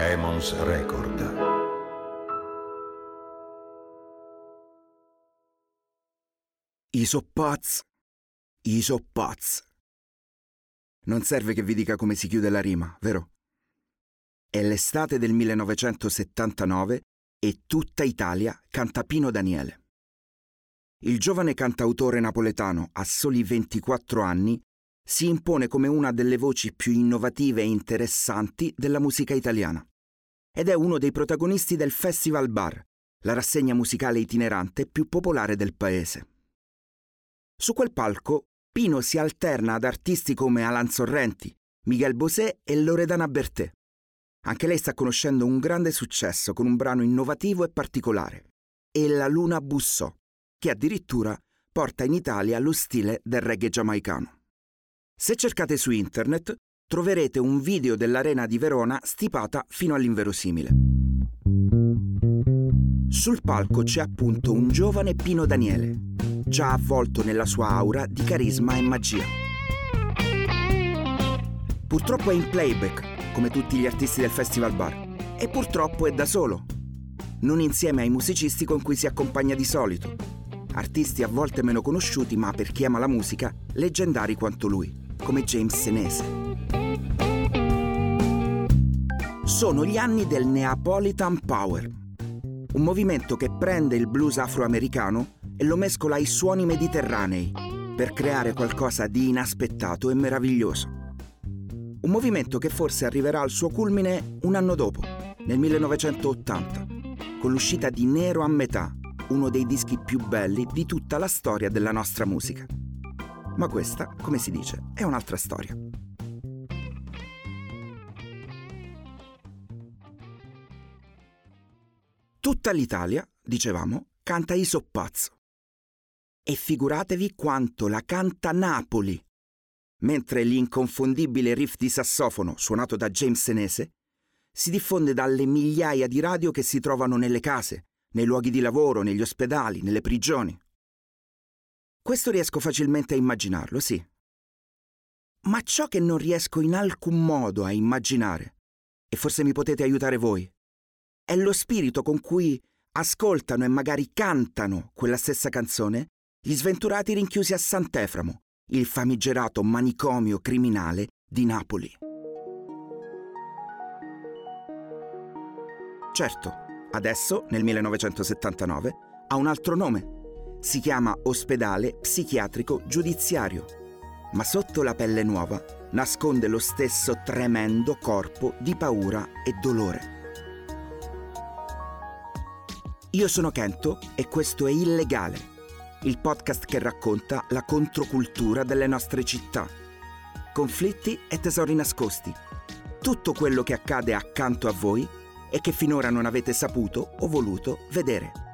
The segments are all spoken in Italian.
Emons Record. Isoppaz, Isoppaz. Non serve che vi dica come si chiude la rima, vero? È l'estate del 1979 e tutta Italia canta Pino Daniele. Il giovane cantautore napoletano, a soli 24 anni, si impone come una delle voci più innovative e interessanti della musica italiana. Ed è uno dei protagonisti del Festival Bar, la rassegna musicale itinerante più popolare del paese. Su quel palco Pino si alterna ad artisti come Alan Sorrenti, Miguel Bosé e Loredana Bertè. Anche lei sta conoscendo un grande successo con un brano innovativo e particolare, E la luna bussò, che addirittura porta in Italia lo stile del reggae giamaicano. Se cercate su internet troverete un video dell'arena di Verona stipata fino all'inverosimile. Sul palco c'è appunto un giovane Pino Daniele, già avvolto nella sua aura di carisma e magia. Purtroppo è in playback, come tutti gli artisti del Festival Bar, e purtroppo è da solo, non insieme ai musicisti con cui si accompagna di solito, artisti a volte meno conosciuti ma per chi ama la musica, leggendari quanto lui come James Senese. Sono gli anni del Neapolitan Power, un movimento che prende il blues afroamericano e lo mescola ai suoni mediterranei per creare qualcosa di inaspettato e meraviglioso. Un movimento che forse arriverà al suo culmine un anno dopo, nel 1980, con l'uscita di Nero a metà, uno dei dischi più belli di tutta la storia della nostra musica. Ma questa, come si dice, è un'altra storia. Tutta l'Italia, dicevamo, canta Isoppazzo. E figuratevi quanto la canta Napoli, mentre l'inconfondibile riff di sassofono suonato da James Senese si diffonde dalle migliaia di radio che si trovano nelle case, nei luoghi di lavoro, negli ospedali, nelle prigioni. Questo riesco facilmente a immaginarlo, sì. Ma ciò che non riesco in alcun modo a immaginare, e forse mi potete aiutare voi, è lo spirito con cui ascoltano e magari cantano quella stessa canzone gli sventurati rinchiusi a Sant'Eframo, il famigerato manicomio criminale di Napoli. Certo, adesso, nel 1979, ha un altro nome si chiama ospedale psichiatrico giudiziario, ma sotto la pelle nuova nasconde lo stesso tremendo corpo di paura e dolore. Io sono Kento e questo è Illegale, il podcast che racconta la controcultura delle nostre città. Conflitti e tesori nascosti. Tutto quello che accade accanto a voi e che finora non avete saputo o voluto vedere.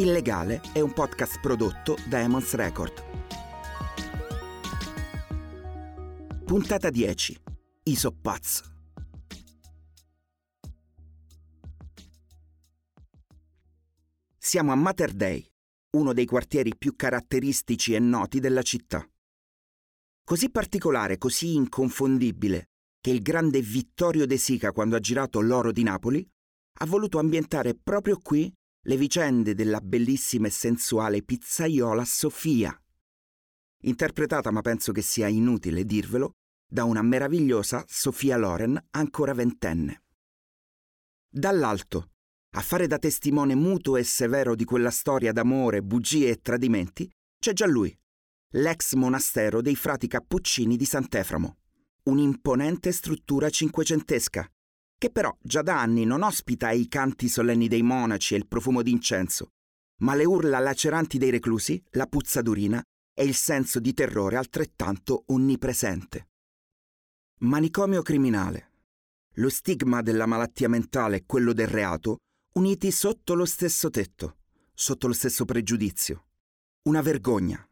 Illegale è un podcast prodotto da Emons Record. Puntata 10. Isoppaz. Siamo a Mater Dei, uno dei quartieri più caratteristici e noti della città. Così particolare, così inconfondibile, che il grande Vittorio De Sica, quando ha girato L'oro di Napoli, ha voluto ambientare proprio qui le vicende della bellissima e sensuale pizzaiola Sofia, interpretata, ma penso che sia inutile dirvelo, da una meravigliosa Sofia Loren ancora ventenne. Dall'alto, a fare da testimone muto e severo di quella storia d'amore, bugie e tradimenti, c'è già lui, l'ex monastero dei frati cappuccini di Sant'Eframo, un'imponente struttura cinquecentesca che però già da anni non ospita i canti solenni dei monaci e il profumo d'incenso, ma le urla laceranti dei reclusi, la puzzaturina e il senso di terrore altrettanto onnipresente. Manicomio criminale. Lo stigma della malattia mentale e quello del reato uniti sotto lo stesso tetto, sotto lo stesso pregiudizio. Una vergogna,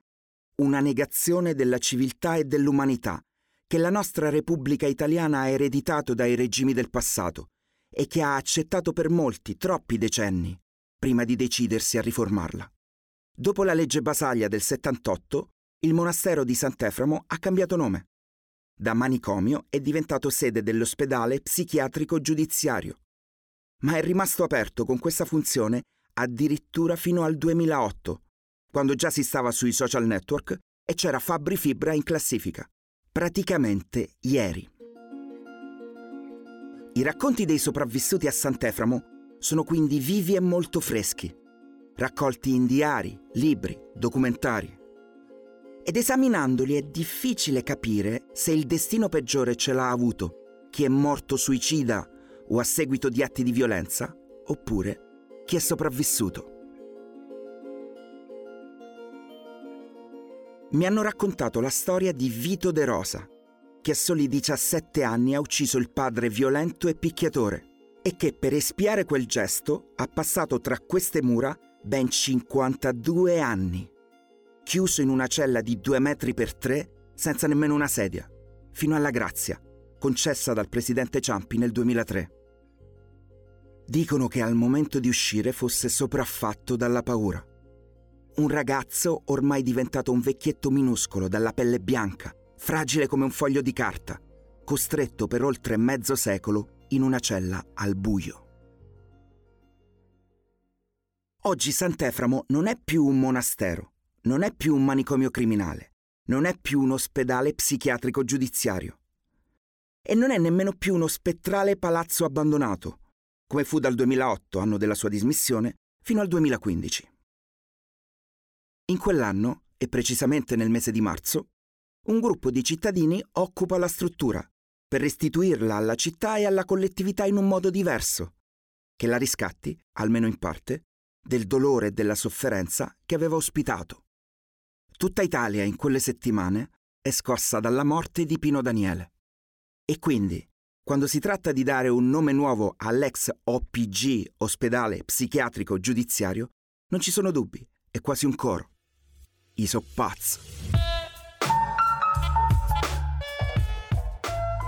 una negazione della civiltà e dell'umanità che la nostra Repubblica italiana ha ereditato dai regimi del passato e che ha accettato per molti, troppi decenni, prima di decidersi a riformarla. Dopo la legge Basaglia del 78, il monastero di Sant'Eframo ha cambiato nome. da manicomio è diventato sede dell'ospedale psichiatrico giudiziario, ma è rimasto aperto con questa funzione addirittura fino al 2008, quando già si stava sui social network e c'era Fabri Fibra in classifica, praticamente ieri. I racconti dei sopravvissuti a Sant'Eframo sono quindi vivi e molto freschi, raccolti in diari, libri, documentari. Ed esaminandoli è difficile capire se il destino peggiore ce l'ha avuto chi è morto suicida o a seguito di atti di violenza, oppure chi è sopravvissuto. Mi hanno raccontato la storia di Vito De Rosa, che a soli 17 anni ha ucciso il padre violento e picchiatore e che per espiare quel gesto ha passato tra queste mura ben 52 anni, chiuso in una cella di 2 metri per 3 senza nemmeno una sedia, fino alla grazia, concessa dal presidente Ciampi nel 2003. Dicono che al momento di uscire fosse sopraffatto dalla paura. Un ragazzo ormai diventato un vecchietto minuscolo dalla pelle bianca, fragile come un foglio di carta, costretto per oltre mezzo secolo in una cella al buio. Oggi Sant'Eframo non è più un monastero, non è più un manicomio criminale, non è più un ospedale psichiatrico giudiziario. E non è nemmeno più uno spettrale palazzo abbandonato, come fu dal 2008, anno della sua dismissione, fino al 2015. In quell'anno, e precisamente nel mese di marzo, un gruppo di cittadini occupa la struttura per restituirla alla città e alla collettività in un modo diverso, che la riscatti, almeno in parte, del dolore e della sofferenza che aveva ospitato. Tutta Italia in quelle settimane è scossa dalla morte di Pino Daniele. E quindi, quando si tratta di dare un nome nuovo all'ex OPG, ospedale psichiatrico giudiziario, non ci sono dubbi, è quasi un coro. I soppazzo.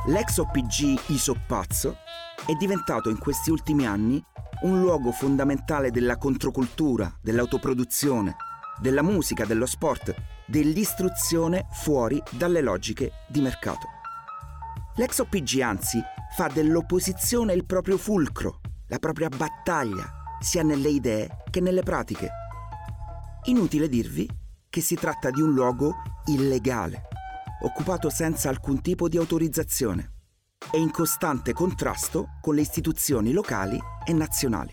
L'ex OPG Isoppazzo è diventato in questi ultimi anni un luogo fondamentale della controcultura, dell'autoproduzione, della musica, dello sport, dell'istruzione fuori dalle logiche di mercato. L'ex OPG anzi fa dell'opposizione il proprio fulcro, la propria battaglia, sia nelle idee che nelle pratiche. Inutile dirvi che si tratta di un luogo illegale occupato senza alcun tipo di autorizzazione e in costante contrasto con le istituzioni locali e nazionali.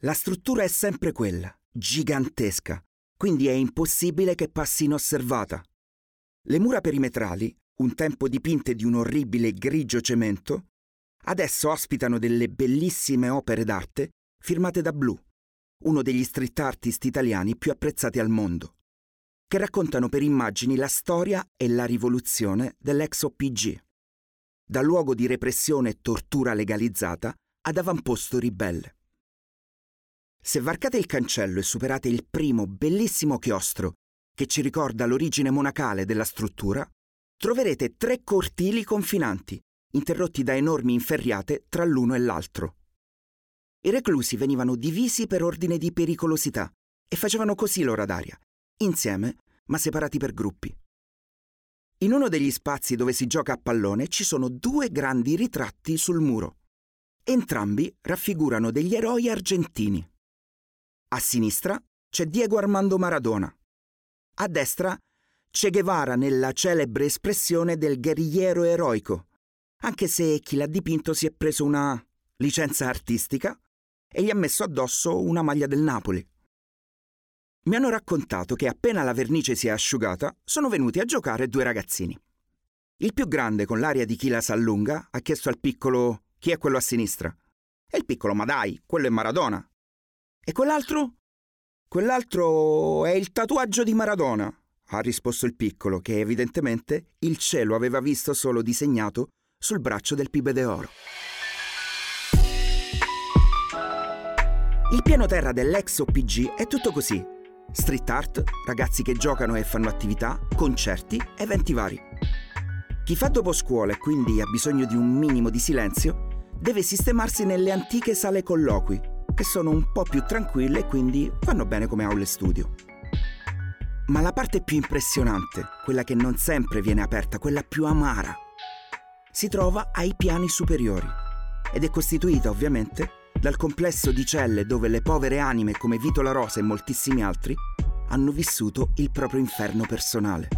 La struttura è sempre quella, gigantesca, quindi è impossibile che passi inosservata. Le mura perimetrali, un tempo dipinte di un orribile grigio cemento, adesso ospitano delle bellissime opere d'arte firmate da Blue, uno degli street artist italiani più apprezzati al mondo, che raccontano per immagini la storia e la rivoluzione dell'ex OPG, da luogo di repressione e tortura legalizzata ad avamposto ribelle. Se varcate il cancello e superate il primo bellissimo chiostro che ci ricorda l'origine monacale della struttura, troverete tre cortili confinanti, interrotti da enormi inferriate tra l'uno e l'altro. I reclusi venivano divisi per ordine di pericolosità e facevano così l'ora d'aria, insieme ma separati per gruppi. In uno degli spazi dove si gioca a pallone ci sono due grandi ritratti sul muro. Entrambi raffigurano degli eroi argentini. A sinistra c'è Diego Armando Maradona. A destra Che Guevara nella celebre espressione del guerrigliero eroico, anche se chi l'ha dipinto si è preso una licenza artistica e gli ha messo addosso una maglia del Napoli. Mi hanno raccontato che appena la vernice si è asciugata, sono venuti a giocare due ragazzini. Il più grande, con l'aria di chi la s'allunga, ha chiesto al piccolo chi è quello a sinistra. E il piccolo, ma dai, quello è Maradona. E quell'altro? Quell'altro è il tatuaggio di Maradona, ha risposto il piccolo, che evidentemente il cielo aveva visto solo disegnato sul braccio del pibe d'oro. Il piano terra dell'ex OPG è tutto così. Street art, ragazzi che giocano e fanno attività, concerti, eventi vari. Chi fa dopo scuola e quindi ha bisogno di un minimo di silenzio, deve sistemarsi nelle antiche sale colloqui, che sono un po' più tranquille e quindi vanno bene come aule studio. Ma la parte più impressionante, quella che non sempre viene aperta, quella più amara, si trova ai piani superiori ed è costituita ovviamente dal complesso di celle dove le povere anime come Vito La Rosa e moltissimi altri hanno vissuto il proprio inferno personale.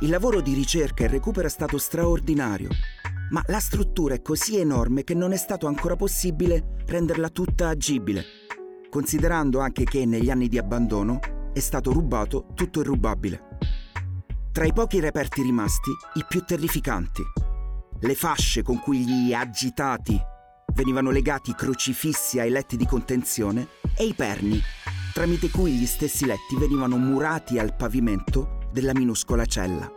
Il lavoro di ricerca e recupero è stato straordinario, ma la struttura è così enorme che non è stato ancora possibile renderla tutta agibile, considerando anche che negli anni di abbandono è stato rubato tutto il rubabile. Tra i pochi reperti rimasti, i più terrificanti. Le fasce con cui gli agitati venivano legati crocifissi ai letti di contenzione e i perni, tramite cui gli stessi letti venivano murati al pavimento della minuscola cella.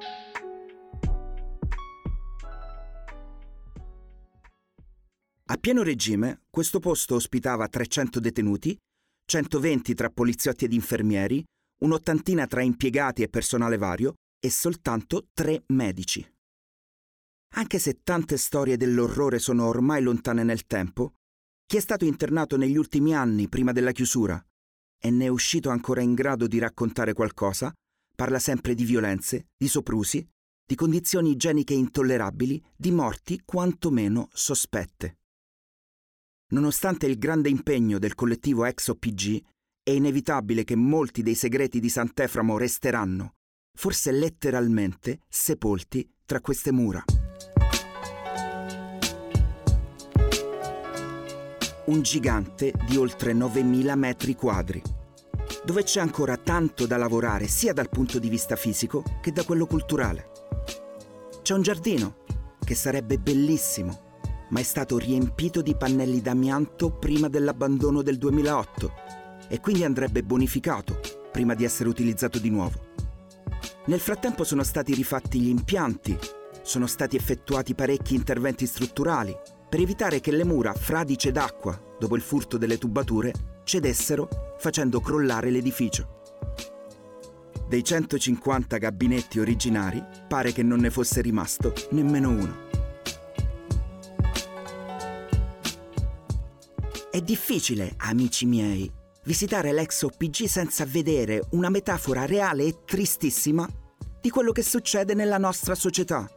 A pieno regime, questo posto ospitava 300 detenuti, 120 tra poliziotti ed infermieri, un'ottantina tra impiegati e personale vario e soltanto tre medici. Anche se tante storie dell'orrore sono ormai lontane nel tempo, chi è stato internato negli ultimi anni prima della chiusura e ne è uscito ancora in grado di raccontare qualcosa Parla sempre di violenze, di soprusi, di condizioni igieniche intollerabili, di morti quantomeno sospette. Nonostante il grande impegno del collettivo ExoPG, è inevitabile che molti dei segreti di Sant'Eframo resteranno, forse letteralmente, sepolti tra queste mura. Un gigante di oltre 9.000 metri quadri dove c'è ancora tanto da lavorare sia dal punto di vista fisico che da quello culturale. C'è un giardino che sarebbe bellissimo, ma è stato riempito di pannelli d'amianto prima dell'abbandono del 2008 e quindi andrebbe bonificato prima di essere utilizzato di nuovo. Nel frattempo sono stati rifatti gli impianti, sono stati effettuati parecchi interventi strutturali per evitare che le mura fradice d'acqua, dopo il furto delle tubature, cedessero facendo crollare l'edificio. Dei 150 gabinetti originari pare che non ne fosse rimasto nemmeno uno. È difficile, amici miei, visitare l'ex OPG senza vedere una metafora reale e tristissima di quello che succede nella nostra società,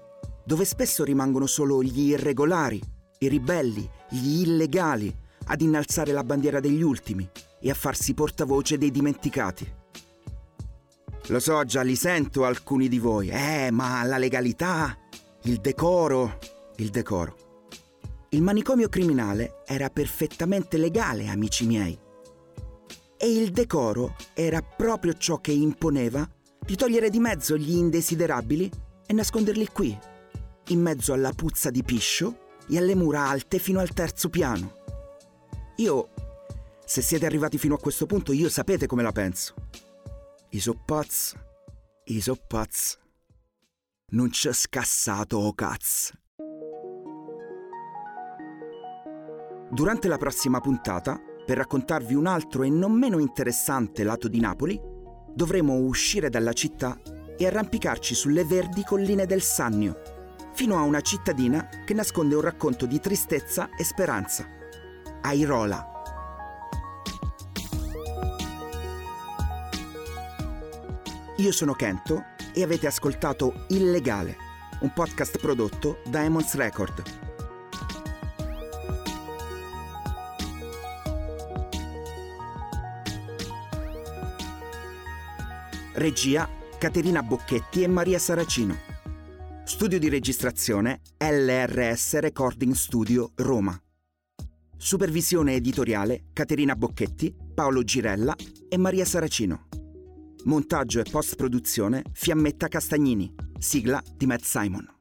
dove spesso rimangono solo gli irregolari, i ribelli, gli illegali ad innalzare la bandiera degli ultimi e a farsi portavoce dei dimenticati. Lo so, già li sento alcuni di voi. Eh, ma la legalità, il decoro, il decoro. Il manicomio criminale era perfettamente legale, amici miei. E il decoro era proprio ciò che imponeva di togliere di mezzo gli indesiderabili e nasconderli qui, in mezzo alla puzza di piscio e alle mura alte fino al terzo piano. Io, se siete arrivati fino a questo punto, io sapete come la penso. I so pazz, i so pazz. Non c'è scassato o cazzo. Durante la prossima puntata, per raccontarvi un altro e non meno interessante lato di Napoli, dovremo uscire dalla città e arrampicarci sulle verdi colline del Sannio, fino a una cittadina che nasconde un racconto di tristezza e speranza. Airola. Io sono Kento e avete ascoltato Illegale, un podcast prodotto da Emons Record. Regia Caterina Bocchetti e Maria Saracino. Studio di registrazione LRS Recording Studio Roma. Supervisione editoriale Caterina Bocchetti, Paolo Girella e Maria Saracino. Montaggio e post-produzione Fiammetta Castagnini. Sigla di Matt Simon.